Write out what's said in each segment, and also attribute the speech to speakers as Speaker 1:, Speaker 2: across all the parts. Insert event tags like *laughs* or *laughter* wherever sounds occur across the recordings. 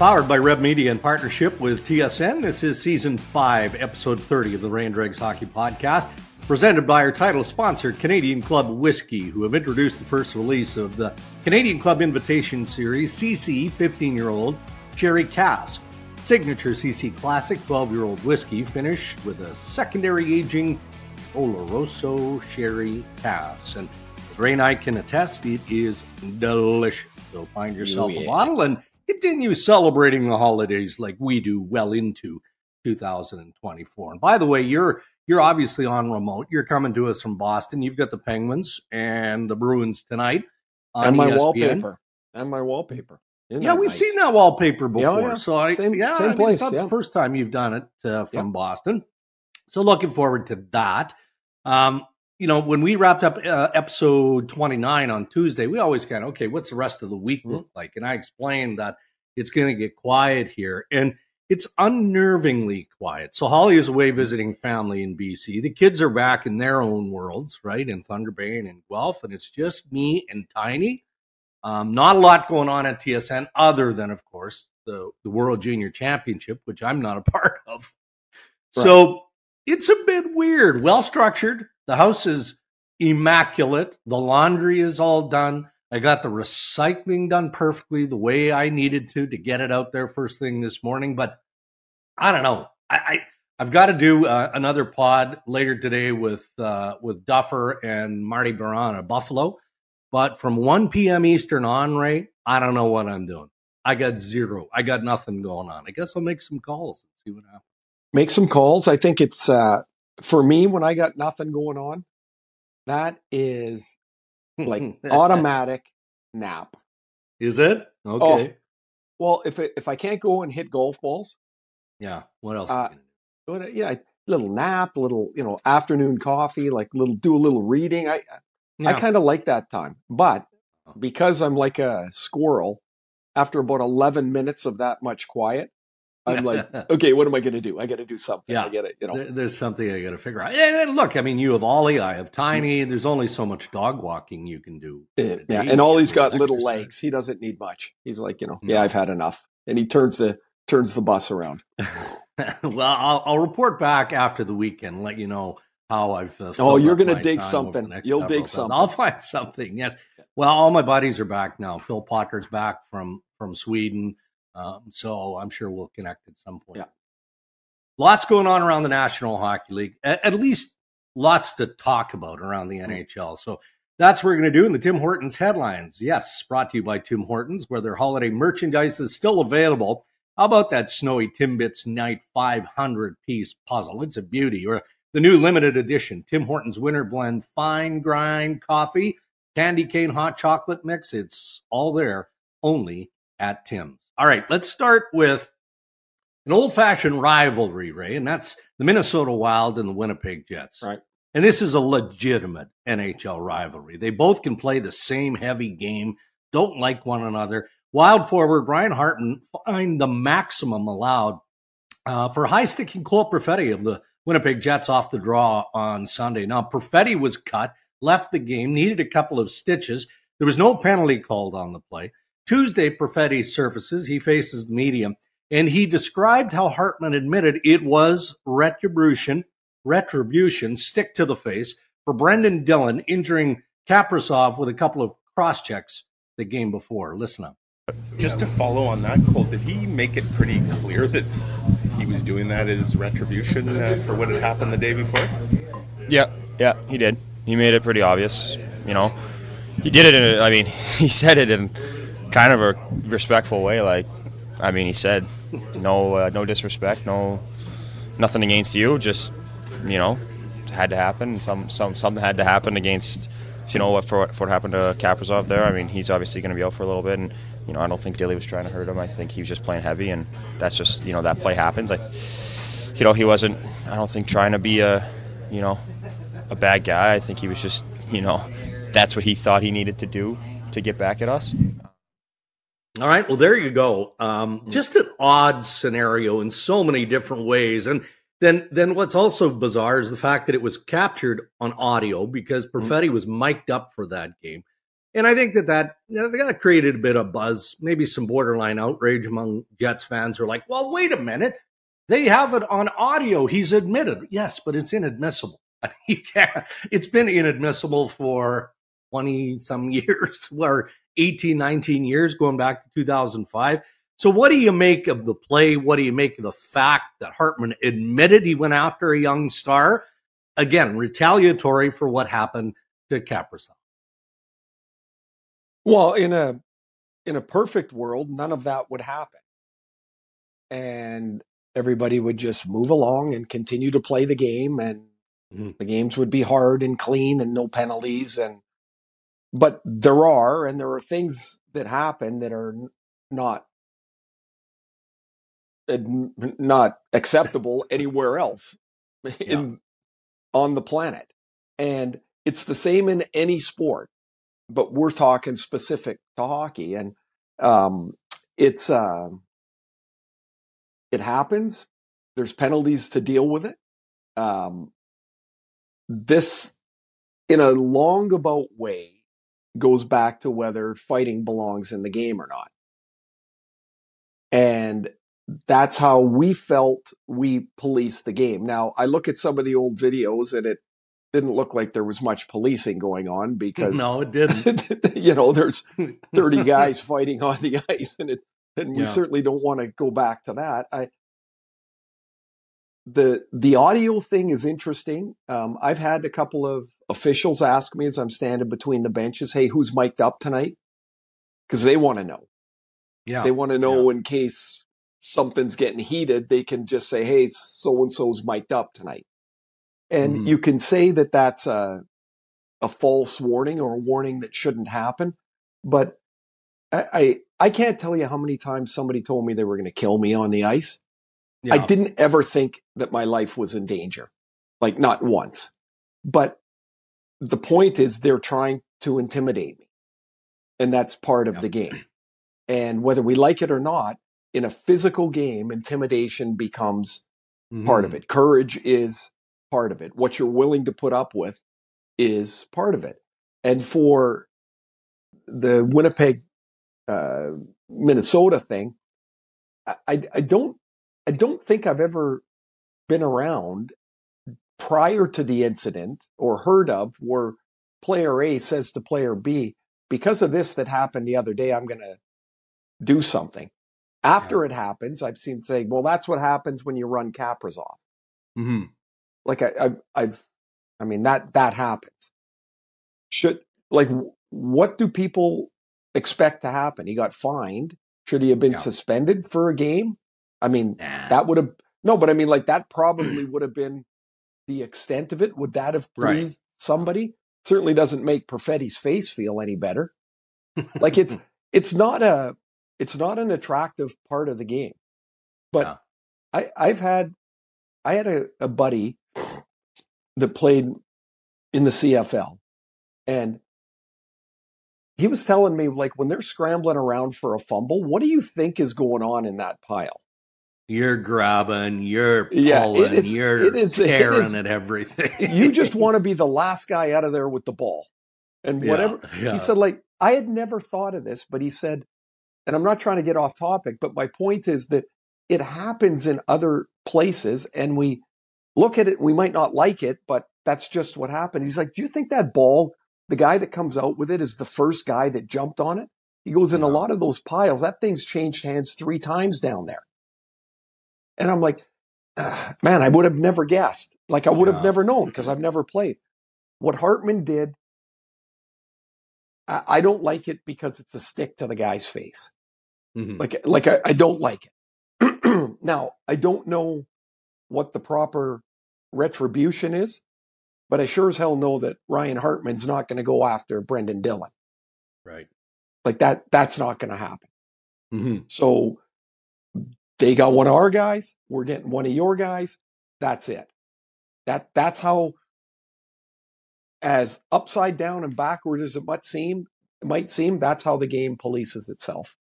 Speaker 1: Powered by Rev Media in partnership with TSN, this is season 5, episode 30 of the Ray and Dregs Hockey Podcast, presented by our title sponsor, Canadian Club Whiskey, who have introduced the first release of the Canadian Club Invitation Series CC 15 year old Sherry Cask. Signature CC Classic 12 year old whiskey finished with a secondary aging Oloroso Sherry Cask. And Ray and I can attest, it is delicious. So find yourself oh,
Speaker 2: yeah.
Speaker 1: a bottle and continue celebrating the holidays like we do well into 2024. And by the way, you're you're obviously on remote. You're coming to us from Boston. You've got the Penguins and the Bruins tonight on
Speaker 2: and my
Speaker 1: ESPN.
Speaker 2: wallpaper. And my wallpaper. Isn't
Speaker 1: Yeah, we've
Speaker 2: nice?
Speaker 1: seen that wallpaper before.
Speaker 2: yeah.
Speaker 1: So I
Speaker 2: Same-
Speaker 1: yeah,
Speaker 2: same
Speaker 1: I mean,
Speaker 2: place,
Speaker 1: It's not
Speaker 2: yeah.
Speaker 1: the first time you've done it uh, from
Speaker 2: Yeah.
Speaker 1: Boston. So looking forward to that. Um, you know, when we wrapped up uh, episode 29 on Tuesday, we always kind of, okay, what's the rest of the week
Speaker 2: Mm-hmm.
Speaker 1: look like? And I explained that it's going to get quiet here. And it's unnervingly quiet. So Holly is away visiting family in BC. The kids are back in their own worlds, right? In Thunder Bay and in Guelph. And it's just me and Tiny. Um, not a lot going on at TSN other than, of course, the, the World Junior Championship, which I'm not a *laughs* part of. So it's a bit weird. Well structured. The house is immaculate. The laundry is all done. I got the recycling done perfectly the way I needed to to get it out there first thing this morning. But I don't know. I, I I've got to do uh, another pod later today with uh, with Duffer and Marty Biron at Buffalo. But from 1 p.m. Eastern on, Ray, I don't know what I'm doing. I got zero. I got nothing going on. I guess I'll make some calls and see what happens.
Speaker 2: Make some calls. I think it's uh for me when I got nothing going on, that is like *laughs* automatic nap.
Speaker 1: Is it? Okay.
Speaker 2: Well, if it, if I can't go and hit golf balls,
Speaker 1: Yeah. What else?
Speaker 2: Uh,
Speaker 1: you
Speaker 2: what- yeah, a little nap, little you know afternoon coffee, like little do a little reading. I I kind of like that time, but because I'm like a squirrel, after about 11 minutes of that much quiet, I'm like, *laughs* okay, what am I going to do? I got to do something.
Speaker 1: Yeah.
Speaker 2: I get it. You know,
Speaker 1: There- there's something I got to figure out. And, look, I mean, you have Ollie, I have Tiny. There's only so much dog walking you can do. in
Speaker 2: Yeah, yeah. and
Speaker 1: Ollie's
Speaker 2: got
Speaker 1: little exercise.
Speaker 2: legs. He doesn't need much. He's like, you know, yeah, I've had enough. And he turns the turns the bus around. *laughs*
Speaker 1: well, I'll, I'll report back after the weekend, let you know how I've. Uh,
Speaker 2: Oh, you're gonna dig something. You'll dig
Speaker 1: days.
Speaker 2: something.
Speaker 1: I'll *laughs* find something. Yes. Well, all my buddies are back now. Phil Potter's back from from Sweden, um, so I'm sure we'll connect at some point.
Speaker 2: Yeah.
Speaker 1: Lots going on around the National Hockey League. At, at least lots to talk about around the
Speaker 2: Mm.
Speaker 1: NHL. So that's what we're going to do in the Tim Hortons headlines. Yes, brought to you by Tim Hortons, where their holiday merchandise is still available. How about that snowy Timbits Night 500 piece puzzle? It's a beauty. Or the new limited edition Tim Hortons Winter Blend Fine Grind Coffee, Candy Cane Hot Chocolate Mix. It's all there only at Tim's. All right, let's start with an old fashioned rivalry, Ray, and that's the Minnesota Wild and the Winnipeg Jets.
Speaker 2: Right.
Speaker 1: And this is a legitimate NHL rivalry. They both can play the same heavy game, don't like one another. Wild forward Ryan Hartman fined the maximum allowed uh, for high sticking Cole Perfetti of the Winnipeg Jets off the draw on Sunday. Now, Perfetti was cut, left the game, needed a couple of stitches. There was no penalty called on the play. Tuesday, Perfetti surfaces. He faces the media, and he described how Hartman admitted it was retribution, retribution, stick to the face for Brendan Dillon injuring Kaprizov with a couple of cross checks the game before. Listen up.
Speaker 3: Just to follow on that, Cole, did he make it pretty clear that he was doing that as retribution uh, for what had happened the day before?
Speaker 4: Yeah, yeah, he did. He made it pretty obvious. You know, he did it in. A, I mean, *laughs* he said it in kind of a respectful way. Like, I mean, he said, "No, uh, no disrespect, no, nothing against you. Just, you know, had to happen. Some, some, something had to happen against, you know, what for, for what happened to Kaprizov there. I mean, he's obviously going to be out for a little bit, and you know, I don't think Dilly was trying to hurt him. I think he was just playing heavy, and that's just, you know, that play happens. I, you know, he wasn't. I don't think trying to be a, you know, a bad guy. I think he was just, you know, that's what he thought he needed to do to get back at us.
Speaker 1: All right. Well, there you go. Um, just an odd scenario in so many different ways. And then, then what's also bizarre is the fact that it was captured on audio because Perfetti was mic'd up for that game. And I think that that, that created a bit of buzz, maybe some borderline outrage among Jets fans who are like, well, wait a minute. They have it on audio. He's admitted. Yes, but it's inadmissible. *laughs* You can't, it's been inadmissible for 20 some *laughs* years, or 18, 19 years, going back to 2005. So, what do you make of the play? What do you make of the fact that Hartman admitted he went after a young star? Again, retaliatory for what happened to Kaprizov.
Speaker 2: Well, in a in a perfect world, none of that would happen, and everybody would just move along and continue to play the game, and mm-hmm. the games would be hard and clean and no penalties. And but there are, and there are things that happen that are not not acceptable *laughs* anywhere else in, on the planet. And it's the same in any sport, but we're talking specific to hockey. And um, it's uh, it happens. There's penalties to deal with it. Um, this, in a long about way, goes back to whether fighting belongs in the game or not. And that's how we felt we policed the game. Now, I look at some of the old videos and it didn't look like there was much policing going on because
Speaker 1: no, it didn't. *laughs*
Speaker 2: you know, there's 30 *laughs* guys fighting on the *laughs* ice and it and we yeah. certainly don't want to go back to that. I the the audio thing is interesting. Um, I've had a couple of officials ask me as I'm standing between the benches, "Hey, who's mic'd up tonight?" Because they want to know. Yeah, they want to know yeah. in case something's getting heated, they can just say, "Hey, so and so's mic'd up tonight," and mm-hmm. you can say that that's a a false warning or a warning that shouldn't happen. But I I, I can't tell you how many times somebody told me they were going to kill me on the ice. Yeah. I didn't ever think that my life was in danger, like not once. But the point is, they're trying to intimidate me, and that's part of yeah. the game. And whether we like it or not, in a physical game, intimidation becomes mm-hmm. part of mm-hmm. it. Courage is part of it. What you're willing to put up with is part of it. And for the Winnipeg, uh, Minnesota thing, I, I don't, I don't think I've ever been around prior to the incident or heard of where player A says to player B, because of this that happened the other day, I'm going to do something. After yeah. it happens, I've seen saying, "Well, that's what happens when you run Kaprizov." Mm-hmm. Like I, I, I've, I mean that that happens. Should like what do people expect to happen? He got fined. Should he have been yeah. suspended for a game? I mean, nah. that would have no, but I mean, like that mm. probably would have been the extent of it. Would that have pleased right. somebody? Certainly doesn't make Perfetti's face feel any better. like it's *laughs* it's not a it's not an attractive part of the game. But. I, I've had, I had a, a buddy that played in the CFL and he was telling me like when they're scrambling around for a fumble, what do you think is going on in that pile?
Speaker 1: You're grabbing, you're pulling, yeah, it is, you're it is, tearing it is, at everything.
Speaker 2: you just *laughs* want to be the last guy out of there with the ball. And whatever yeah, yeah. he said, like, I had never thought of this, but he said, and I'm not trying to get off topic, but my point is that it happens in other places and we look at it, we might not like it, but that's just what happened. He's like, Do you think that ball, the guy that comes out with it is the first guy that jumped on it? He goes, In a lot of those piles, that thing's changed hands three times down there. And I'm like, Man, I would have never guessed. Like, I would have never known because I've *laughs* never played. What Hartman did I, don't like it because it's a stick to the guy's face. Mm-hmm. Like, like I, I don't like it. *clears throat* now, I don't know what the proper retribution is, but I sure as hell know that Ryan Hartman's not going to go after Brendan Dillon.
Speaker 1: Right.
Speaker 2: Like that, that's not going to happen. Mm-hmm. So they got one of our guys. We're getting one of your guys. That's it. That, that's how as upside down and backward as it might seem, it might seem, that's how the game polices itself.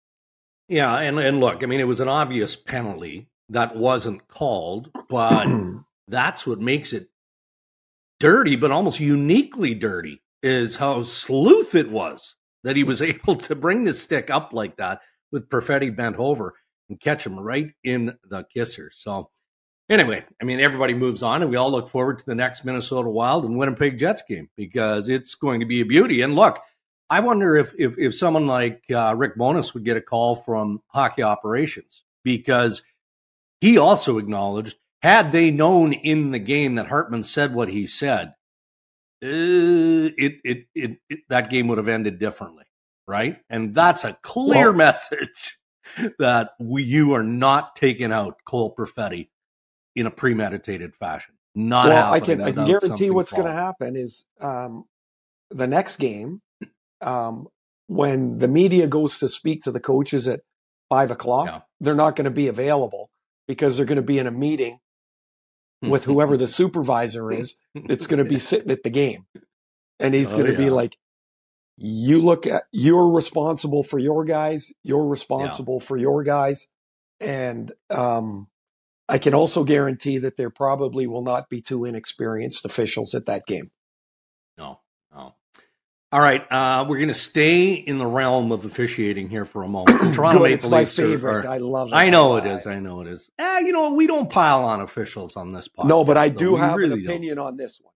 Speaker 1: Yeah, and and look, I mean, it was an obvious penalty that wasn't called, but *clears throat* that's what makes it dirty, but almost uniquely dirty, is how sleuth it was. that he was *laughs* able to bring the stick up like that with Perfetti bent over and catch him right in the kisser. So, anyway, I mean, everybody moves on, and we all look forward to the next Minnesota Wild and Winnipeg Jets game because it's going to be a beauty. And look, I wonder if if, if someone like uh, Rick Bowness would get a call from hockey operations because he also acknowledged had they known in the game that Hartman said what he said, uh, it, it, it, it, that game would have ended differently, right? And that's a clear well, *laughs* message that we, you are not taking out Cole Perfetti in a premeditated fashion. Not well,
Speaker 2: I can I can guarantee what's going to happen is um, the next game um, when the media goes to speak to the coaches at five o'clock, yeah. they're not going to be available because they're going to be in a meeting with *laughs* whoever the supervisor is *laughs* that's going to be sitting at the game. And he's oh, going to yeah. be like, you look at, you're responsible for your guys. You're responsible yeah. for your guys. And, um, I can also guarantee that there probably will not be two inexperienced officials at that game.
Speaker 1: No, no. All right, uh, we're going to stay in the realm of officiating here for a moment.
Speaker 2: Toronto Good, it's my favorite. Are, I love it.
Speaker 1: I know it is. I know it is. Eh, you know, we don't pile on officials on this podcast.
Speaker 2: No, but I do have really an opinion don't. on this one.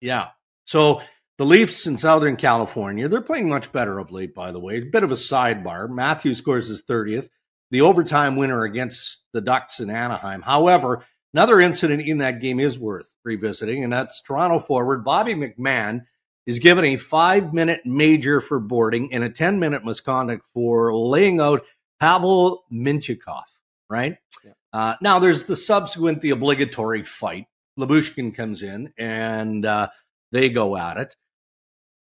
Speaker 1: Yeah. So the Leafs in Southern California, they're playing much better of late, by the way. A bit of a sidebar. Matthew scores his 30th, the overtime winner against the Ducks in Anaheim. However, another incident in that game is worth revisiting, and that's Toronto forward Bobby McMann – is given a five minute major for boarding and a 10 minute misconduct for laying out Pavel Mintyukov, right? Yeah. Uh, now there's the subsequent, the obligatory fight. Lyubushkin comes in and uh, they go at it.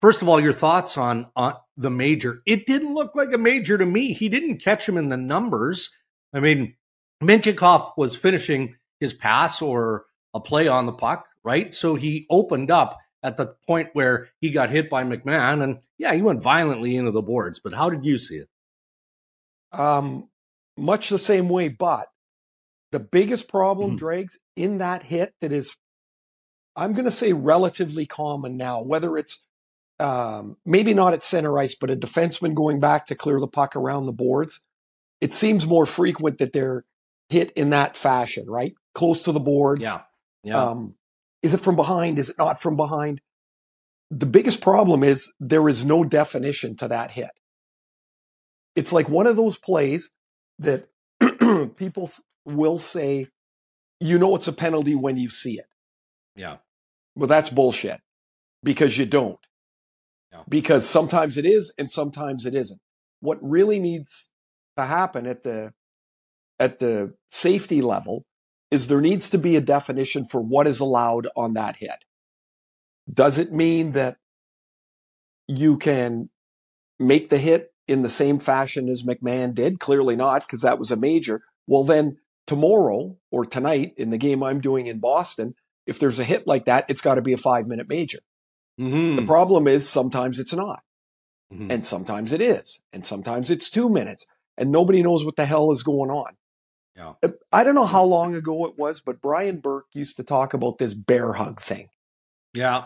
Speaker 1: First of all, your thoughts on, on the major. It didn't look like a major to me. He didn't catch him in the numbers. I mean, Mintyukov was finishing his pass or a play on the puck, right? So he opened up at the point where he got hit by McMann. And yeah, he went violently into the boards. But how did you see it?
Speaker 2: Um, much the same way. But the biggest problem, mm-hmm. Dregs, in that hit that is, I'm going to say relatively common now, whether it's um, maybe not at center ice, but a defenseman going back to clear the puck around the boards. It seems more frequent that they're hit in that fashion, right? Close to the boards.
Speaker 1: Yeah. Yeah. Um,
Speaker 2: is it from behind? Is it not from behind? The biggest problem is there is no definition to that hit. It's like one of those plays that *clears throat* people will say, you know, it's a penalty when you see it.
Speaker 1: Yeah.
Speaker 2: Well, that's bullshit because you don't. Because sometimes it is and sometimes it isn't. What really needs to happen at the at the safety level is there needs to be a definition for what is allowed on that hit. Does it mean that you can make the hit in the same fashion as McMann did? Clearly not, because that was a major. Well, then tomorrow or tonight in the game I'm doing in Boston, if there's a hit like that, it's got to be a five minute major. Mm-hmm. The problem is sometimes it's not. Mm-hmm. And sometimes it is. And sometimes it's two minutes. And nobody knows what the hell is going on. Yeah. Uh, I don't know how long ago it was, but Brian Burke used to talk about this bear hug thing.
Speaker 1: Yeah.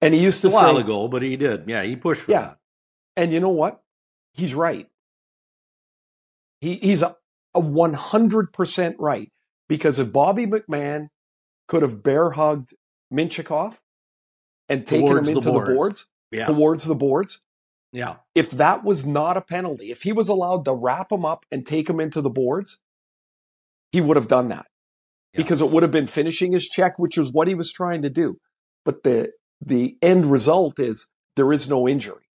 Speaker 2: And he used to say
Speaker 1: a
Speaker 2: say,
Speaker 1: while ago, but he did. Yeah, he pushed for yeah. that.
Speaker 2: And you know what? He's right. He he's a, a 100% right because if Bobby McMann could have bear hugged Mintyukov and taking towards him into the boards, the boards yeah. towards the boards,
Speaker 1: yeah.
Speaker 2: If that was not a penalty, if he was allowed to wrap him up and take him into the boards, he would have done that yeah. because it would have been finishing his check, which was what he was trying to do. But the the end result is there is no injury.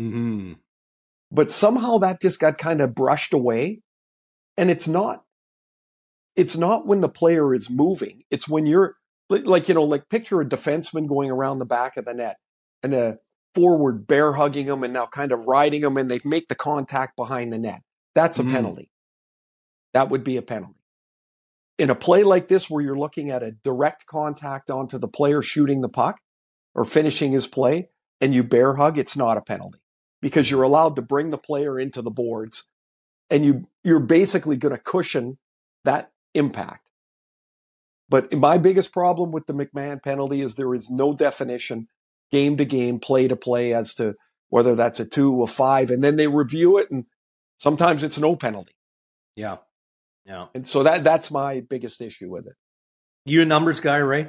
Speaker 2: Mm-hmm. But somehow that just got kind of brushed away, and it's not. It's not when the player is moving. It's when you're like you know, like picture a defenseman going around the back of the net and a forward bear hugging him and now kind of riding him, and they make the contact behind the net. That's a mm-hmm. penalty. That would be a penalty in a play like this where you're looking at a direct contact onto the player shooting the puck or finishing his play and you bear hug, it's not a penalty because you're allowed to bring the player into the boards and you you're basically going to cushion that impact. But my biggest problem with the McMann penalty is there is no definition game to game, play to play as to whether that's a two, a five, and then they review it, and sometimes it's no penalty.
Speaker 1: Yeah, yeah.
Speaker 2: And so that that's my biggest issue with it.
Speaker 1: You a numbers guy, Ray?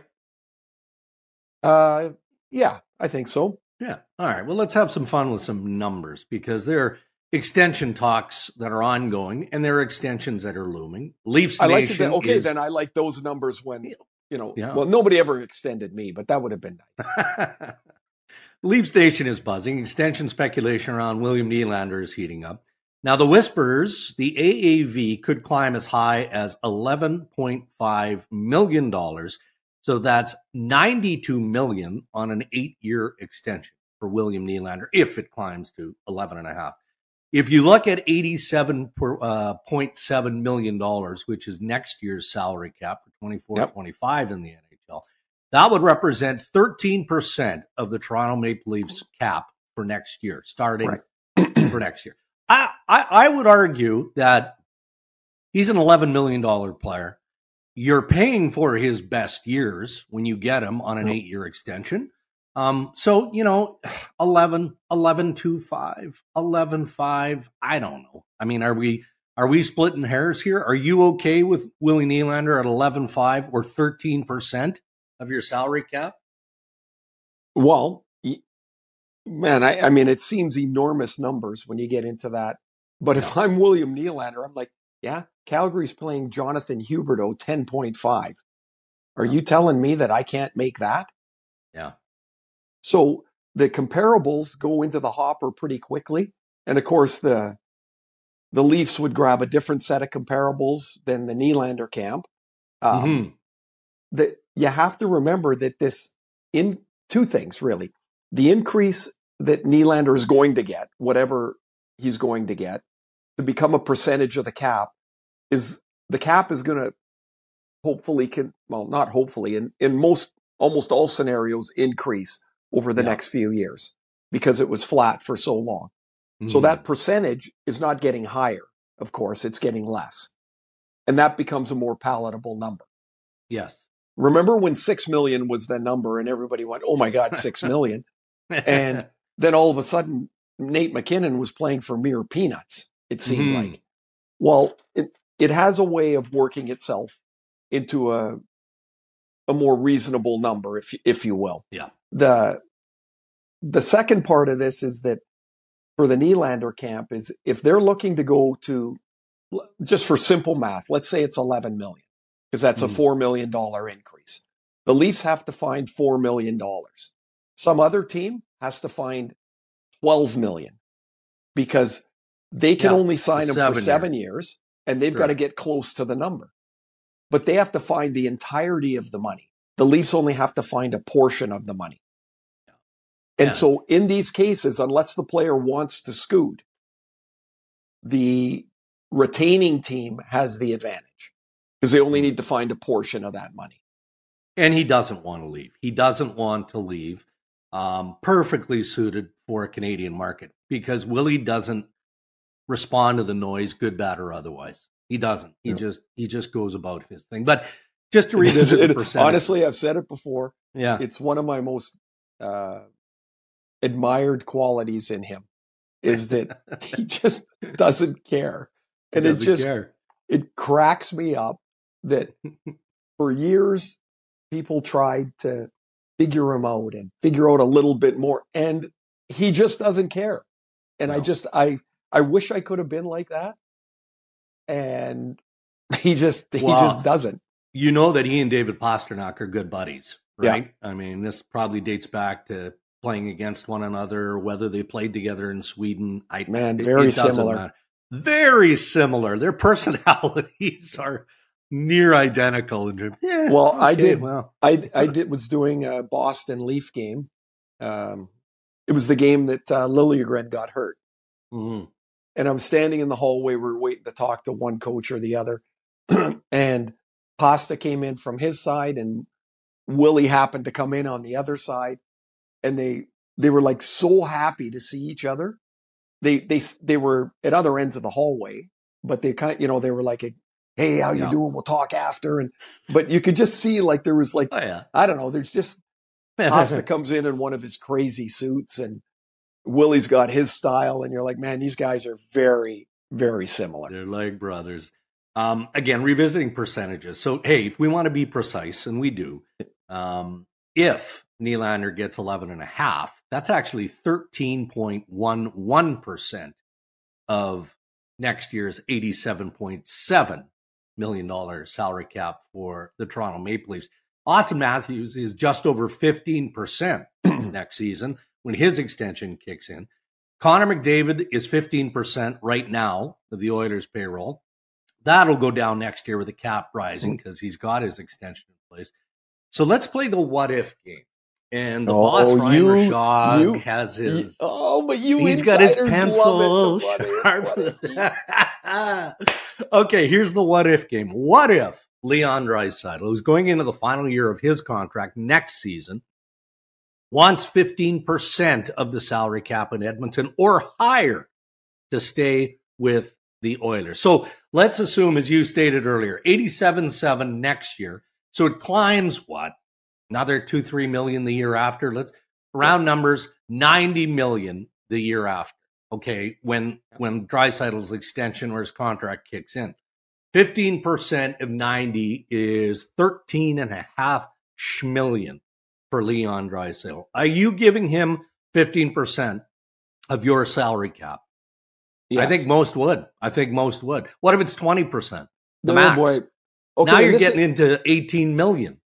Speaker 2: Uh, yeah, I think so.
Speaker 1: Yeah. All right. Well, let's have some fun with some numbers because there extension talks that are ongoing and there are extensions that are looming. Leafs I like
Speaker 2: okay,
Speaker 1: is,
Speaker 2: then I like those numbers when you know. Yeah. Well, nobody ever extended me, but that would have been nice. *laughs*
Speaker 1: Leafs Nation is buzzing. Extension speculation around William Nylander is heating up. Now, the whispers, the AAV could climb as high as $11.5 million. So that's 92 million on an eight year extension for William Nylander if it climbs to 11 and a half. If you look at $87.7 uh, million, which is next year's salary cap for 24 yep. 25 in the NHL, that would represent 13% of the Toronto Maple Leafs cap for next year, starting right. *clears throat* for next year. I, I, I would argue that he's an $11 million player. You're paying for his best years when you get him on an eight year extension. Um, so, you know, *sighs* 11, 11, 2, 5, 11, 5. I don't know. I mean, are we, are we splitting hairs here? Are you okay with Willie Nylander at 11, 5 or 13% of your salary cap?
Speaker 2: Well, man, I, I mean, it seems enormous numbers when you get into that. But if I'm William Nylander, I'm like, yeah, Calgary's playing Jonathan Huberdeau 10.5. Are yeah. you telling me that I can't make that?
Speaker 1: Yeah.
Speaker 2: So the comparables go into the hopper pretty quickly. And of course, the the Leafs would grab a different set of comparables than the Nylander camp. Um, mm-hmm. That you have to remember that this in two things really the increase that Nylander is going to get, whatever he's going to get, to become a percentage of the cap, is the cap is going to hopefully can well not hopefully in in most almost all scenarios increase over the yeah. next few years because it was flat for so long. Mm-hmm. So that percentage is not getting higher. Of course, it's getting less. And that becomes a more palatable number.
Speaker 1: Yes.
Speaker 2: Remember when 6 million was the number and everybody went, "Oh my god, 6 *laughs* million." and then all of a sudden, Nate MacKinnon was playing for mere peanuts. It seemed mm-hmm. like. Well, it it has a way of working itself into a a more reasonable number, if if you will.
Speaker 1: Yeah.
Speaker 2: The the second part of this is that for the Nylander camp is if they're looking to go to just for simple math, let's say it's 11 million because that's mm. a $4 million increase. The Leafs have to find $4 million. Some other team has to find 12 million because they can yeah, only sign him for seven years, years and they've got to get close to the number. But they have to find the entirety of the money. The Leafs only have to find a portion of the money. And yeah. so in these cases, unless the player wants to scoot, the retaining team has the advantage because they only need to find a portion of that money.
Speaker 1: And he doesn't want to leave. He doesn't want to leave um, perfectly suited for a Canadian market because Willie doesn't respond to the noise, good, bad, or otherwise. He doesn't. He yeah. just he just goes about his thing. But just to *laughs* revisit it,
Speaker 2: honestly, I've said it before.
Speaker 1: Yeah,
Speaker 2: it's one of my most uh, admired qualities in him is that he *laughs* just doesn't care, and doesn't it just care. it cracks me up that *laughs* for years people tried to figure him out and figure out a little bit more. And he just doesn't care. And no. I just, I, I wish I could have been like that. And *laughs* he just, he well, just doesn't.
Speaker 1: You know that he and David Pastrnak are good buddies, right? Yeah. I mean, this probably dates back to playing against one another, whether they played together in Sweden. I,
Speaker 2: Man, very it, similar. Matter.
Speaker 1: Very similar. Their *laughs* personalities are near identical. In
Speaker 2: yeah, well, okay, I did. Well, I *laughs* I did was doing a Boston Leaf game. Um, it was the game that uh, Liljegren got hurt, mm-hmm. And I'm standing in the hallway. We're waiting to talk to one coach or the other, *clears throat* and Pasta came in from his side, and Willie happened to come in on the other side, and they they were like so happy to see each other. They they they were at other ends of the hallway, but they kind you know they were like hey, how you yeah. doing? We'll talk after. And *laughs* but you could just see like there was like oh, yeah. I don't know, there's just *laughs* Pasta comes in in one of his crazy suits and Willie's got his style, and you're like, man, these guys are very, very similar.
Speaker 1: They're like brothers. Um, again, revisiting percentages. So, hey, if we want to be precise, and we do, um, if Nylander gets 11 and a half, that's actually 13.11% of next year's $87.7 million salary cap for the Toronto Maple Leafs. Auston Matthews is just over 15% *clears throat* next season when his extension kicks in. Connor McDavid is 15% right now of the Oilers payroll. That'll go down next year with the cap rising because mm-hmm. he's got his extension in place. So let's play the what if game. And the oh, boss Ryan Rishaug you, has his.
Speaker 2: You, oh, but you
Speaker 1: he's got his pencil sharp. *laughs* okay, here's the what if game. What if Leon Draisaitl, who's going into the final year of his contract next season, wants 15% of the salary cap in Edmonton or higher to stay with the Oilers? So let's assume, as you stated earlier, 87 7 next year. So it climbs what? another two, three million the year after. Let's round numbers, 90 million the year after. Okay. When, when Draisaitl's extension or his contract kicks in, 15% of 90 is 13 and a half schmillion for Leon Draisaitl. Are you giving him 15% of your salary cap? Yes. I think most would. I think most would. What if it's 20%? The no, max. Boy. Okay, now you're getting is, into 18 million.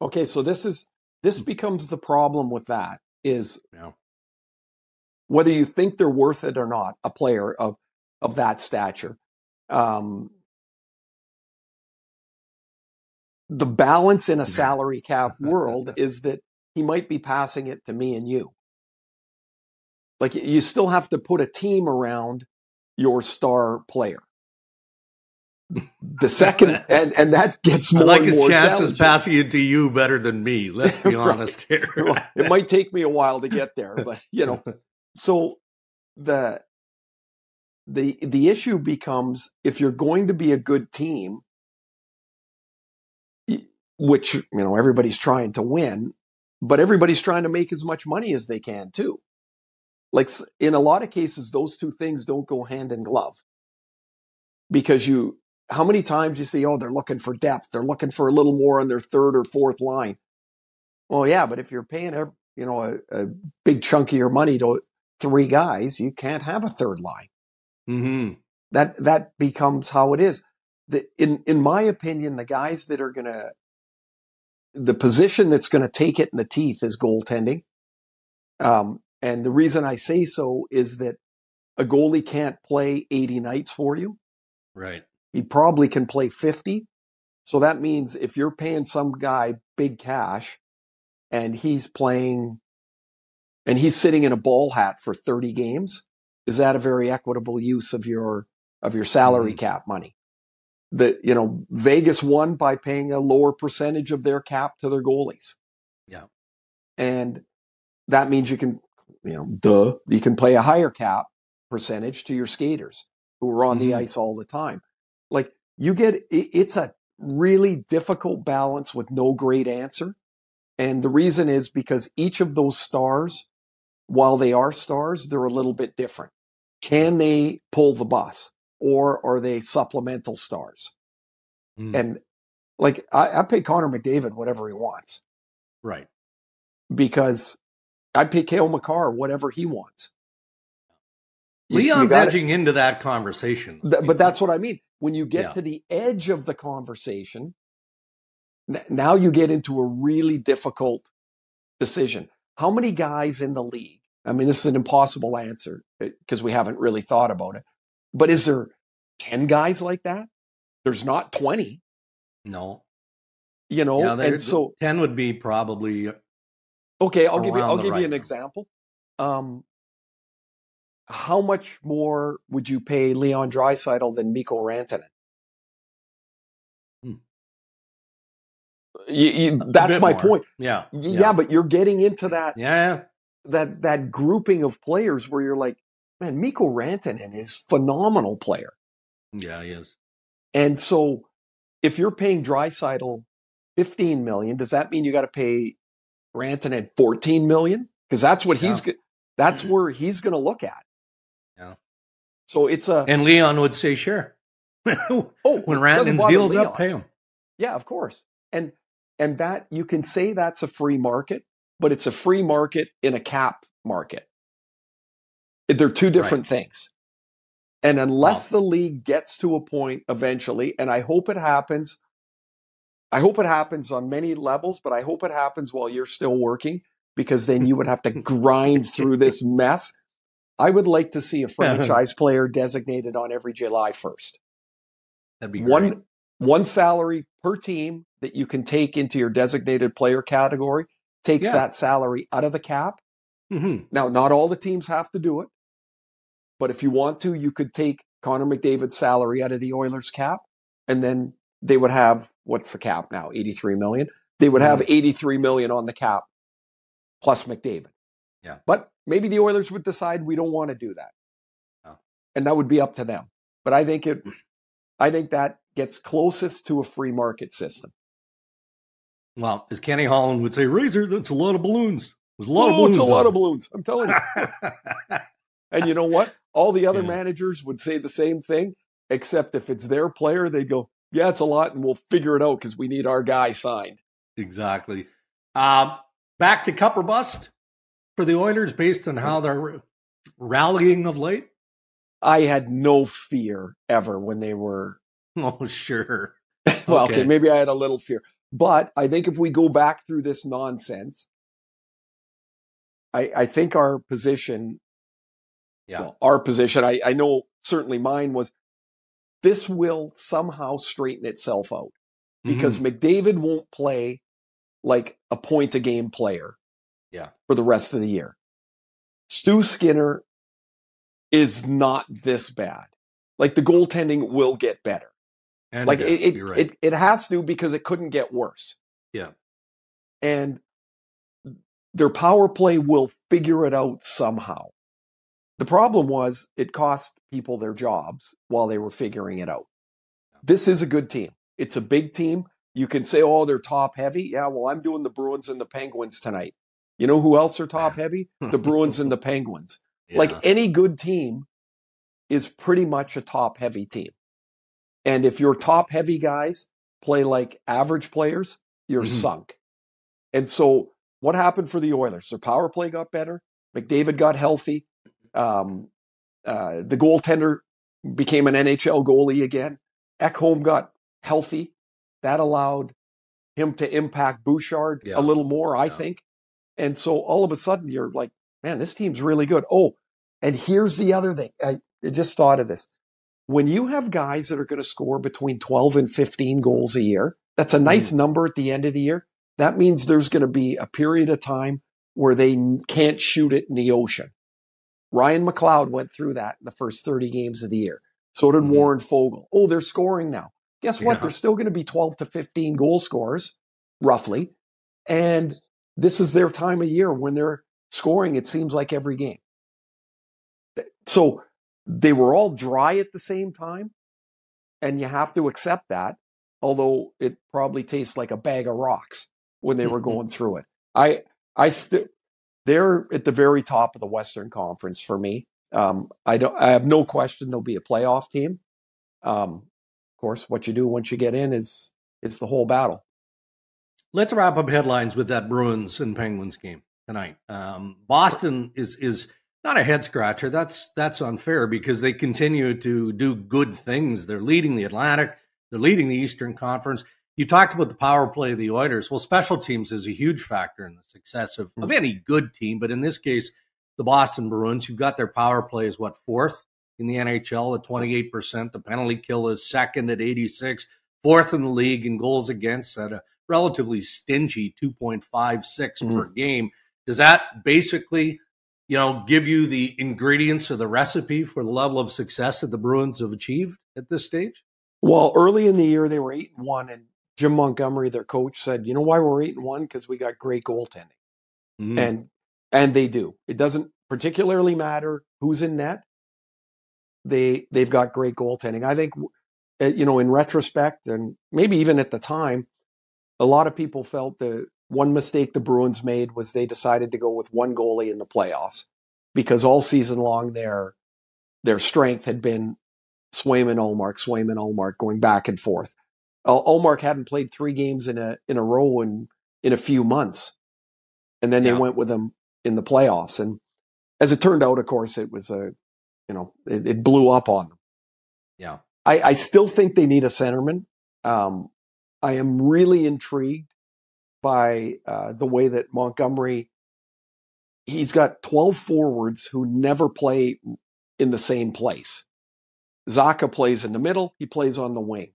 Speaker 2: Okay, so this is this becomes the problem with that is yeah. whether you think they're worth it or not, a player of of that stature. Um, the balance in a salary cap *laughs* world is that he might be passing it to me and you. Like you still have to put a team around your star player. The second *laughs* and and that gets more
Speaker 1: I like
Speaker 2: his
Speaker 1: chances passing it to you better than me let's be *laughs* honest here. *laughs*
Speaker 2: It might take me a while to get there but you know so the the the issue becomes if you're going to be a good team which you know everybody's trying to win but everybody's trying to make as much money as they can too like in a lot of cases those two things don't go hand in glove because you how many times you see, oh, they're looking for depth. They're looking for a little more on their third or fourth line. Well, yeah, but if you're paying a, you know, a, a big chunk of your money to three guys, you can't have a third line.
Speaker 1: Mm-hmm.
Speaker 2: That, that becomes how it is. The, in, in my opinion, the guys that are going to, the position that's going to take it in the teeth is goaltending. Um, and the reason I say so is that a goalie can't play 80 nights for you.
Speaker 1: Right.
Speaker 2: He probably can play 50. So that means if you're paying some guy big cash and he's playing and he's sitting in a ball hat for 30 games, is that a very equitable use of your of your salary mm-hmm. cap money? That you know, Vegas won by paying a lower percentage of their cap to their goalies.
Speaker 1: Yeah.
Speaker 2: And that means you can, you know, duh, you can play a higher cap percentage to your skaters who are on mm-hmm. the ice all the time. Like you get, it's a really difficult balance with no great answer. And the reason is because each of those stars, while they are stars, they're a little bit different. Can they pull the bus or are they supplemental stars? Mm. And like I, I pay Connor McDavid whatever he wants.
Speaker 1: Right.
Speaker 2: Because I pay Cale Makar whatever he wants.
Speaker 1: Leon's gotta, edging into that conversation.
Speaker 2: Th- but that's what I mean. When you get yeah. to the edge of the conversation, n- now you get into a really difficult decision. How many guys in the league? I mean, this is an impossible answer because eh, we haven't really thought about it. But is there 10 guys like that? There's not 20.
Speaker 1: No.
Speaker 2: You know, yeah, and so
Speaker 1: 10 would be probably
Speaker 2: Okay, I'll give you I'll give right you an example. Um, how much more would you pay Leon Draisaitl than Mikko Rantanen? Hmm. You, you, that's my
Speaker 1: more.
Speaker 2: point.
Speaker 1: Yeah.
Speaker 2: yeah. yeah, but you're getting into that.
Speaker 1: Yeah,
Speaker 2: that that grouping of players where you're like, man, Mikko Rantanen is phenomenal player.
Speaker 1: Yeah, he is.
Speaker 2: And so, if you're paying Draisaitl 15 million, does that mean you got to pay Rantanen 14 million? Because that's what yeah. he's That's mm-hmm. where he's going to look at.
Speaker 1: Yeah.
Speaker 2: So it's a
Speaker 1: and Leon would say, "Sure." *laughs* oh, when Rantanen's deals Leon. up, pay him.
Speaker 2: Yeah, of course. And and that you can say that's a free market, but it's a free market in a cap market. They're two different right. things. And unless wow. the league gets to a point eventually, and I hope it happens, I hope it happens on many levels, but I hope it happens while you're still working because then you would have to grind through this *laughs* mess. I would like to see a *laughs* franchise player designated on every July 1st.
Speaker 1: That'd be
Speaker 2: great. one one salary per team that you can take into your designated player category takes yeah. that salary out of the cap. Mm-hmm. Now, not all the teams have to do it, but if you want to, you could take Connor McDavid's salary out of the Oilers cap, and then they would have what's the cap now? 83 million. They would have mm-hmm. 83 million on the cap plus McDavid.
Speaker 1: Yeah.
Speaker 2: But maybe the Oilers would decide we don't want to do that. Oh. And that would be up to them. But I think it I think that gets closest to a free market system.
Speaker 1: Well, as Kenny Holland would say, Razor, that's a lot of balloons. There's a lot oh, of balloons.
Speaker 2: It's a lot of balloons. I'm telling you. *laughs* and you know what? All the other yeah. managers would say the same thing, except if it's their player, they'd go, yeah, it's a lot, and we'll figure it out because we need our guy signed.
Speaker 1: Exactly. Um, back to Cup or bust for the Oilers based on how they're rallying of late?
Speaker 2: I had no fear ever when they were. *laughs*
Speaker 1: Oh, sure. *laughs*
Speaker 2: well, okay. okay, maybe I had a little fear. But I think if we go back through this nonsense, I, I think our position,
Speaker 1: yeah, well,
Speaker 2: our position, I, I know certainly mine was this will somehow straighten itself out because mm-hmm. McDavid won't play like a point a game player.
Speaker 1: Yeah.
Speaker 2: For the rest of the year. Stu Skinner is not this bad. Like the goaltending will get better. And like it, it, right. it, it has to because it couldn't get worse.
Speaker 1: Yeah.
Speaker 2: And their power play will figure it out somehow. The problem was it cost people their jobs while they were figuring it out. This is a good team. It's a big team. You can say, oh, they're top heavy. Yeah, well, I'm doing the Bruins and the Penguins tonight. You know who else are top heavy? The Bruins and the *laughs* Penguins. Yeah. Like any good team is pretty much a top heavy team. And if your top heavy guys play like average players, you're mm-hmm. sunk. And so what happened for the Oilers? Their power play got better. McDavid got healthy. Um, uh, the goaltender became an NHL goalie again. Ekholm got healthy. That allowed him to impact Bouchard yeah. a little more, I yeah. think. And so all of a sudden you're like, man, this team's really good. Oh, and here's the other thing. I, just thought of this. When you have guys that are going to score between 12 and 15 goals a year, that's a nice mm. number at the end of the year. That means there's going to be a period of time where they can't shoot it in the ocean. Ryan McLeod went through that in the first 30 games of the year. So did mm. Warren Foegele. Oh, they're scoring now. Guess what? Yeah. They're still going to be 12 to 15 goal scorers, roughly. And this is their time of year when they're scoring, it seems like every game. So they were all dry at the same time. And you have to accept that, although it probably tastes like a bag of rocks when they were going through it. I, I still, they're at the very top of the Western Conference for me. Um, I don't, I have no question they'll be a playoff team. Um, of course, what you do once you get in is is the whole battle.
Speaker 1: Let's wrap up headlines with that Bruins and Penguins game tonight. Um, Boston is is not a head scratcher. That's that's unfair because they continue to do good things. They're leading the Atlantic. They're leading the Eastern Conference. You talked about the power play of the Oilers. Well, special teams is a huge factor in the success of, of hmm. any good team, but in this case, the Boston Bruins, who've got their power play is what fourth in the NHL at 28%. The penalty kill is second at 86, fourth in the league in goals against at a relatively stingy 2.56 mm-hmm. per game. Does that basically, you know, give you the ingredients or the recipe for the level of success that the Bruins have achieved at this stage?
Speaker 2: Well, early in the year they were 8 and 1 and Jim Montgomery their coach said, "You know why we're 8 and 1 because we got great goaltending." Mm-hmm. And and they do. It doesn't particularly matter who's in net they they've got great goaltending. I think uh, you know in retrospect and maybe even at the time, a lot of people felt the one mistake the Bruins made was they decided to go with one goalie in the playoffs because all season long their their strength had been Swayman Ullmark, Swayman Ullmark, going back and forth. Uh, Ullmark hadn't played three games in a in a row in in a few months, and then they yeah. went with him in the playoffs. And as it turned out, of course, it was a you know it, it blew up on them.
Speaker 1: Yeah,
Speaker 2: I, I still think they need a centerman. Um, I am really intrigued by uh, the way that Montgomery. He's got 12 forwards who never play in the same place. Zacha plays in the middle. He plays on the wing.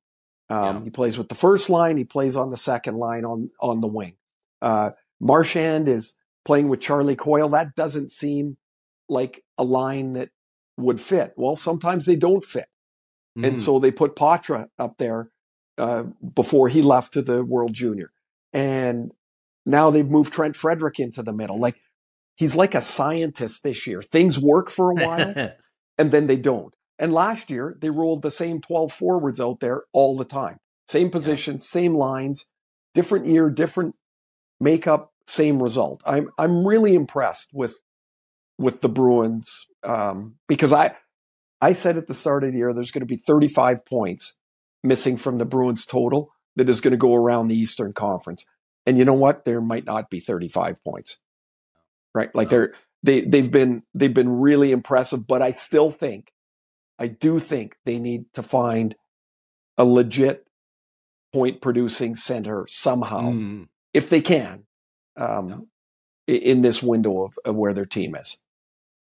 Speaker 2: Um, yeah. He plays with the first line. He plays on the second line on on the wing. Uh, Marchand is playing with Charlie Coyle. That doesn't seem like a line that would fit. Well, sometimes they don't fit, mm. and so they put Poitras up there uh, before he left to the World Junior, and now they've moved Trent Frederic into the middle. Like he's like a scientist this year. Things work for a while, *laughs* and then they don't. And last year, they rolled the same 12 forwards out there all the time. Same position, same lines, different year, different makeup, same result. I'm I'm really impressed with with the Bruins um, because I I said at the start of the year there's going to be 35 points missing from the Bruins total that is going to go around the Eastern Conference. And you know what? There might not be 35 points. Right? Like they're they they've been they've been really impressive, but I still think I do think they need to find a legit point producing center somehow, mm. if they can, um, in this window of, of, where their team is.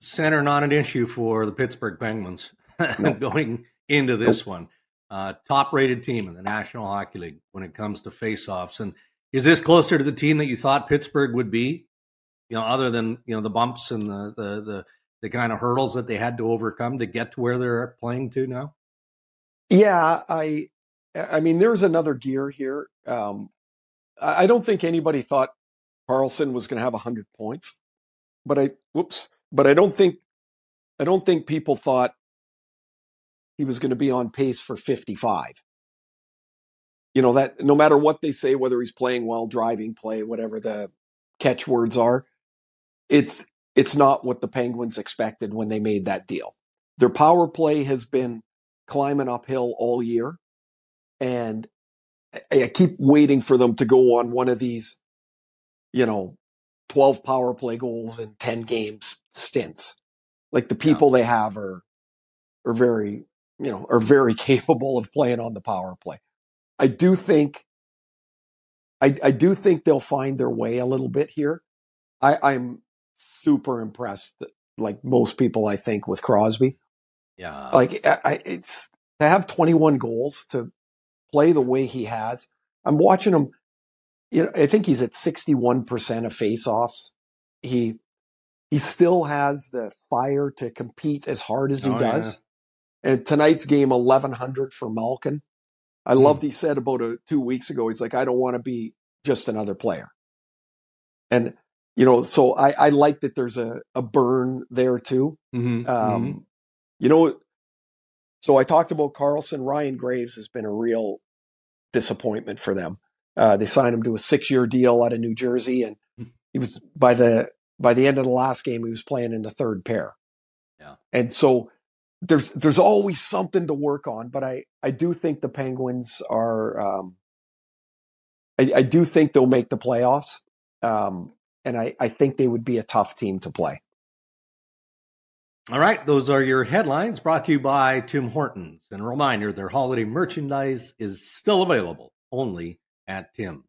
Speaker 1: Center not an issue for the Pittsburgh Penguins *laughs* no. going into this nope. one. Uh, top rated team in the National Hockey League when it comes to faceoffs. And is this closer to the team that you thought Pittsburgh would be? You know, other than you know the bumps and the the the the kind of hurdles that they had to overcome to get to where they're playing to now?
Speaker 2: Yeah, I I mean there's another gear here. Um, I don't think anybody thought Karlsson was going to have 100 points, but I whoops, but I don't think I don't think people thought he was going to be on pace for 55. You know that no matter what they say whether he's playing well, driving play, whatever the catchwords are, it's it's not what the Penguins expected when they made that deal. Their power play has been climbing uphill all year. And I keep waiting for them to go on one of these, you know, 12 power play goals in 10 games stints. Like the people yeah. they have are, are very, you know, are very *laughs* capable of playing on the power play. I do think, I, I do think they'll find their way a little bit here. I, I'm super impressed, like most people, I think, with Crosby.
Speaker 1: Yeah.
Speaker 2: Like, I, it's to have 21 goals to play the way he has. I'm watching him. You know, I think he's at 61% of faceoffs. He, he still has the fire to compete as hard as he oh, does. Yeah. And tonight's game, 1100 for Malkin. I mm. loved he said about a, two weeks ago, he's like, I don't want to be just another player. And you know, so I, I like that there's a, a burn there too. Mm-hmm, um, mm-hmm. You know, so I talked about Karlsson. Ryan Graves has been a real disappointment for them. Uh, they signed him to a six year deal out of New Jersey, and hmm. he was by the by the end of the last game he was playing in the third pair.
Speaker 1: Yeah,
Speaker 2: and so there's there's always something to work on, but I I do think the Penguins are. Um, I, I do think they'll make the playoffs. Um, and I, I think they would be a tough team to play.
Speaker 1: All right, those are your headlines brought to you by Tim Hortons. And a reminder their holiday merchandise is still available only at Tim's.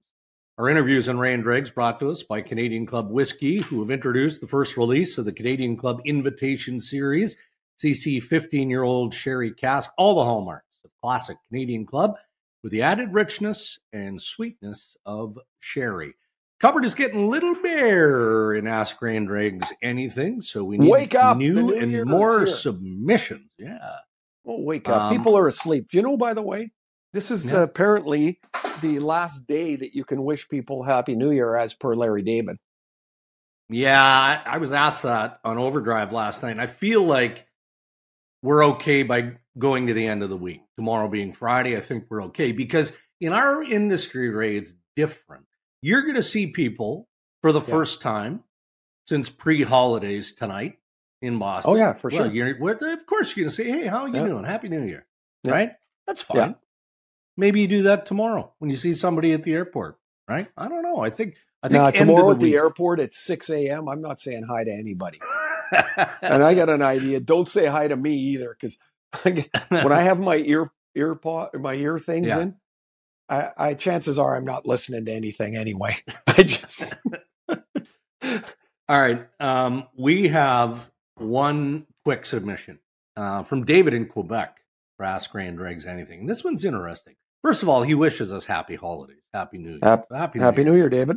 Speaker 1: Our interviews on Ray and Dregs brought to us by Canadian Club Whiskey, who have introduced the first release of the Canadian Club Invitation Series, CC 15 year old sherry cask, all the hallmarks of classic Canadian Club with the added richness and sweetness of sherry. Cupboard is getting a little bare in Ask Ray and anything, so we need
Speaker 2: wake up
Speaker 1: new, new and more submissions. Yeah.
Speaker 2: Well, wake up. Um, People are asleep. Do you know, by the way, this is yeah. apparently the last day that you can wish people Happy New Year as per Larry David.
Speaker 1: Yeah, I, I was asked that on Overdrive last night, and I feel like we're okay by going to the end of the week. Tomorrow being Friday, I think we're okay because in our industry, Ray, it's different you're going to see people for the yeah. first time since pre holidays tonight in Boston.
Speaker 2: Oh yeah, for
Speaker 1: well,
Speaker 2: sure.
Speaker 1: You're, of course, you're going to say, "Hey, how are you yeah. doing? Happy New Year!" Yeah. Right? That's fine. Maybe you do that tomorrow when you see somebody at the airport. Right? I don't know. I think. I think
Speaker 2: now, tomorrow the at the airport at six a.m. I'm not saying hi to anybody. *laughs* and I got an idea. Don't say hi to me either, because *laughs* when I have my ear ear pod, my ear things in, I, I chances are I'm not listening to anything anyway. *laughs* I just. *laughs*
Speaker 1: All right. Um, we have one quick submission uh, from David in Quebec for Ask Ray and Dregs Anything. This one's interesting. First of all, he wishes us happy holidays, happy New Year,
Speaker 2: happy, happy, New, happy Year. New Year, David.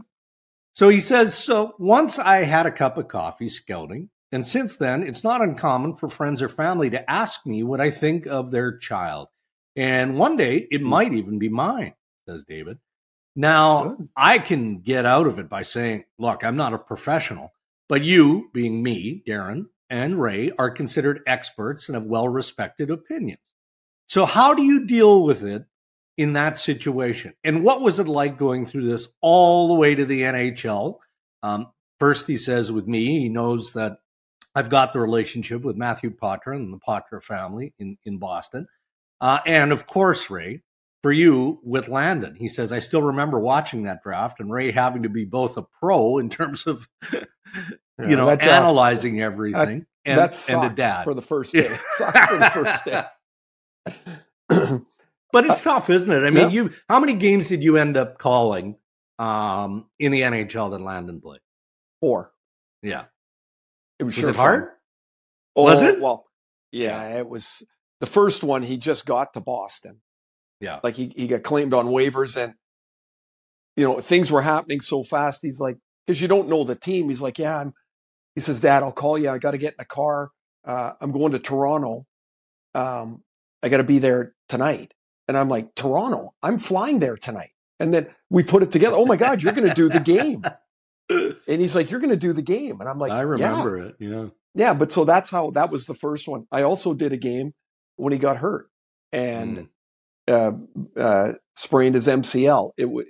Speaker 1: So he says, so once I had a cup of coffee scouting, and since then, it's not uncommon for friends or family to ask me what I think of their child. And one day it hmm. might even be mine, says David. Now, Good. I can get out of it by saying, look, I'm not a professional, but you, being me, Darren, and Ray, are considered experts and have well respected opinions. So, how do you deal with it in that situation? And what was it like going through this all the way to the NHL? Um, first, he says, with me, he knows that I've got the relationship with Matthew Poitras and the Poitras family in, in Boston. Uh, and of course, Ray, for you with Landon. He says, I still remember watching that draft and Ray having to be both a pro in terms of, *laughs* you yeah, know, analyzing everything
Speaker 2: and, that's and a dad. For the first *laughs* day. for the first day. *laughs*
Speaker 1: but it's tough, isn't it? I mean, yeah. you how many games did you end up calling um, in the NHL that Landon played?
Speaker 2: Four.
Speaker 1: Yeah.
Speaker 2: It was,
Speaker 1: was
Speaker 2: sure
Speaker 1: it hard?
Speaker 2: Oh, was it? Well, yeah, it was the first one he just got to Boston
Speaker 1: yeah.
Speaker 2: Like he, he got claimed on waivers and, you know, things were happening so fast. He's like, because you don't know the team. He's like, yeah, I'm, he says, Dad, I'll call you. I got to get in the car. Uh, I'm going to Toronto. Um, I got to be there tonight. And I'm like, Toronto, I'm flying there tonight. And then we put it together. Oh my God, you're going to do the game. and he's like, you're going to do the game. And I'm like,
Speaker 1: I remember yeah. it. Yeah.
Speaker 2: Yeah. But so that's how that was the first one. I also did a game when he got hurt. And mm uh, uh, sprained his MCL. It was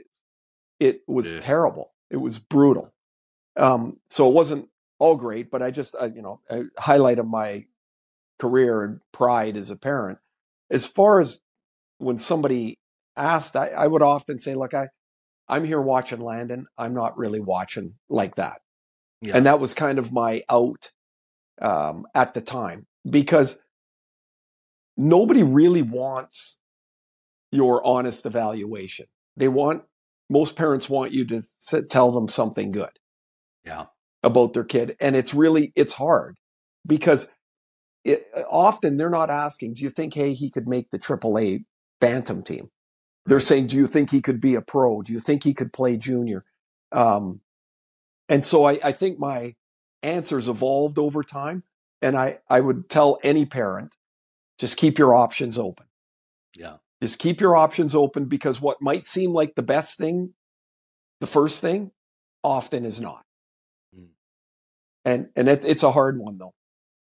Speaker 2: it was yeah. terrible. It was brutal. Um, so it wasn't all great, but I just you know a highlight of my career and pride as a parent. As far as when somebody asked, I, I would often say, "Look, I I'm here watching Landon. I'm not really watching like that." Yeah. And that was kind of my out um, at the time because nobody really wants your honest evaluation. They want, most parents want you to sit, tell them something good.
Speaker 1: Yeah.
Speaker 2: About their kid. And it's really, it's hard because it, often they're not asking, do you think, hey, he could make the AAA Bantam team? They're saying, do you think he could be a pro? Do you think he could play junior? Um, and so I, I think my answers evolved over time. And I, I would tell any parent, just keep your options open.
Speaker 1: Yeah.
Speaker 2: Just keep your options open because what might seem like the best thing, the first thing, often is not. Mm. And and it, it's a hard one though.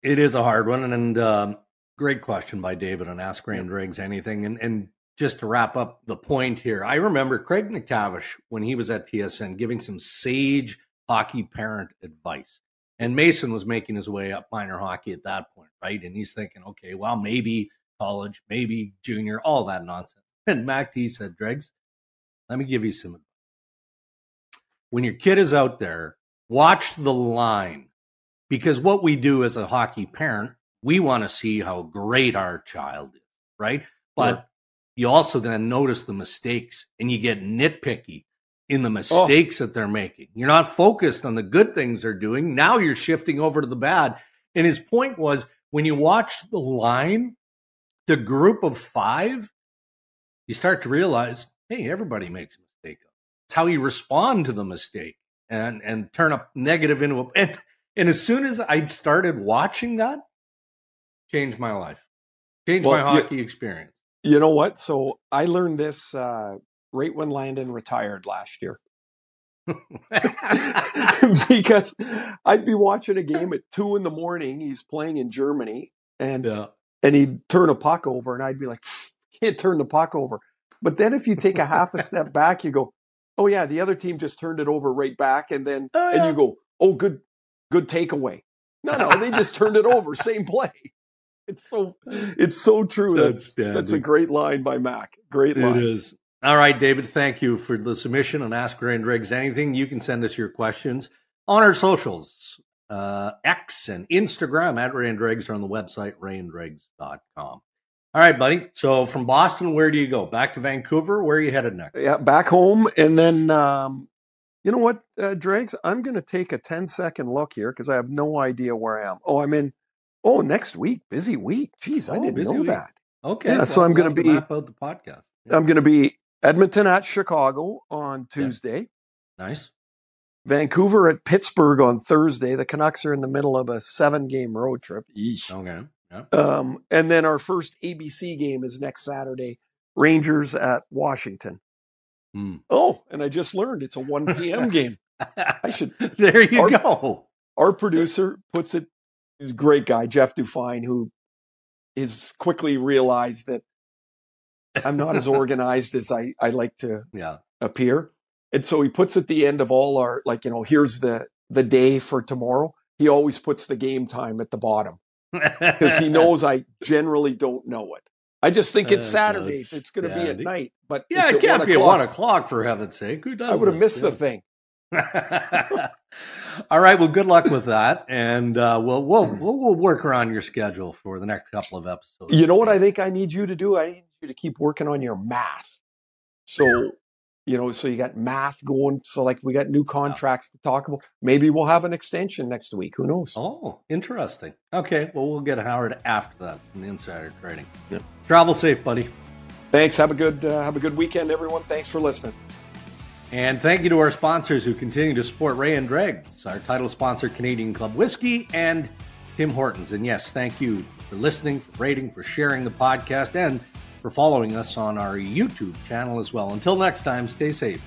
Speaker 1: It is a hard one, and um, great question by David on Ask Ray and Dregs anything. And and just to wrap up the point here, I remember Craig MacTavish when he was at TSN giving some sage hockey parent advice. And Mason was making his way up minor hockey at that point, right? And he's thinking, okay, well, maybe college, maybe junior, all that nonsense. And Mac T said, Dregs, let me give you some advice. When your kid is out there, watch the line. Because what we do as a hockey parent, we want to see how great our child is, right? But yeah. you also then notice the mistakes and you get nitpicky in the oh. mistakes oh. that they're making. You're not focused on the good things they're doing. Now you're shifting over to the bad. And his point was when you watch the line, the group of five, you start to realize, hey, everybody makes a mistake. It's how you respond to the mistake and and turn a negative into a and, and as soon as I started watching that, changed my life. Changed well, my hockey
Speaker 2: you,
Speaker 1: experience.
Speaker 2: You know what? So I learned this uh, right when Landon retired last year. *laughs* because I'd be watching a game at two in the morning. He's playing in Germany, and yeah and he'd turn a puck over, and I'd be like, can't turn the puck over. But then if you take a half a step *laughs* back, you go, oh yeah, the other team just turned it over right back, and then oh, yeah. and you uh. go, oh good, good takeaway. No, no, they just turned it over. *laughs* Same play. It's so *laughs* it's so true. That's that's a great line by Mac. Great line.
Speaker 1: It is. All right, David. Thank you for the submission on Ask Ray and Dregs anything. You can send us your questions on our socials, uh, X and Instagram at Ray and Dregs or on the website rayandregs.com. All right, buddy. So from Boston, where do you go? Back to Vancouver? Where are you headed next?
Speaker 2: Yeah, back home, and then um, you know what, uh, Dregs? I'm going to take a 10 second look here because I have no idea where I am. Oh, I'm in. Oh, next week, busy week. Jeez, I oh, didn't know week. that.
Speaker 1: Okay,
Speaker 2: yeah, well, so I'm going to be
Speaker 1: about the podcast.
Speaker 2: Yeah. I'm going to be Edmonton at Chicago on Tuesday.
Speaker 1: Yeah. Nice.
Speaker 2: Vancouver at Pittsburgh on Thursday. The Canucks are in the middle of a seven game road trip.
Speaker 1: Eesh. Okay.
Speaker 2: Yeah. Um, and then our first ABC game is next Saturday. Rangers at Washington. Hmm. Oh, and I just learned it's a 1 p.m. *laughs* game. I should. *laughs*
Speaker 1: There you our, go.
Speaker 2: Our producer puts it. He's a great guy, Jeff Dufine, who is quickly realized that I'm not as *laughs* organized as I, I like to
Speaker 1: yeah.
Speaker 2: appear. And so he puts at the end of all our, like, you know, here's the, the day for tomorrow. He always puts the game time at the bottom because he *laughs* knows I generally don't know it. I just think it's uh, Saturday. So it's, it's going to yeah, be at night, but
Speaker 1: yeah, it can't be at one o'clock for heaven's sake. Who does?
Speaker 2: I would have missed yeah. the thing. *laughs*
Speaker 1: All right. Well, good luck with that, and uh, we'll, we'll we'll work around your schedule for the next couple of episodes.
Speaker 2: You know what I think I need you to do? I need you to keep working on your math. So you know, so you got math going. So like we got new contracts yeah. to talk about. Maybe we'll have an extension next week. Who knows?
Speaker 1: Oh, interesting. Okay, well we'll get Howard after that in insider trading. Yep. Travel safe, buddy.
Speaker 2: Thanks. Have a good uh, have a good weekend, everyone. Thanks for listening.
Speaker 1: And thank you to our sponsors who continue to support Ray and Dregs, our title sponsor, Canadian Club Whiskey, and Tim Hortons. And yes, thank you for listening, for rating, for sharing the podcast, and for following us on our YouTube channel as well. Until next time, stay safe.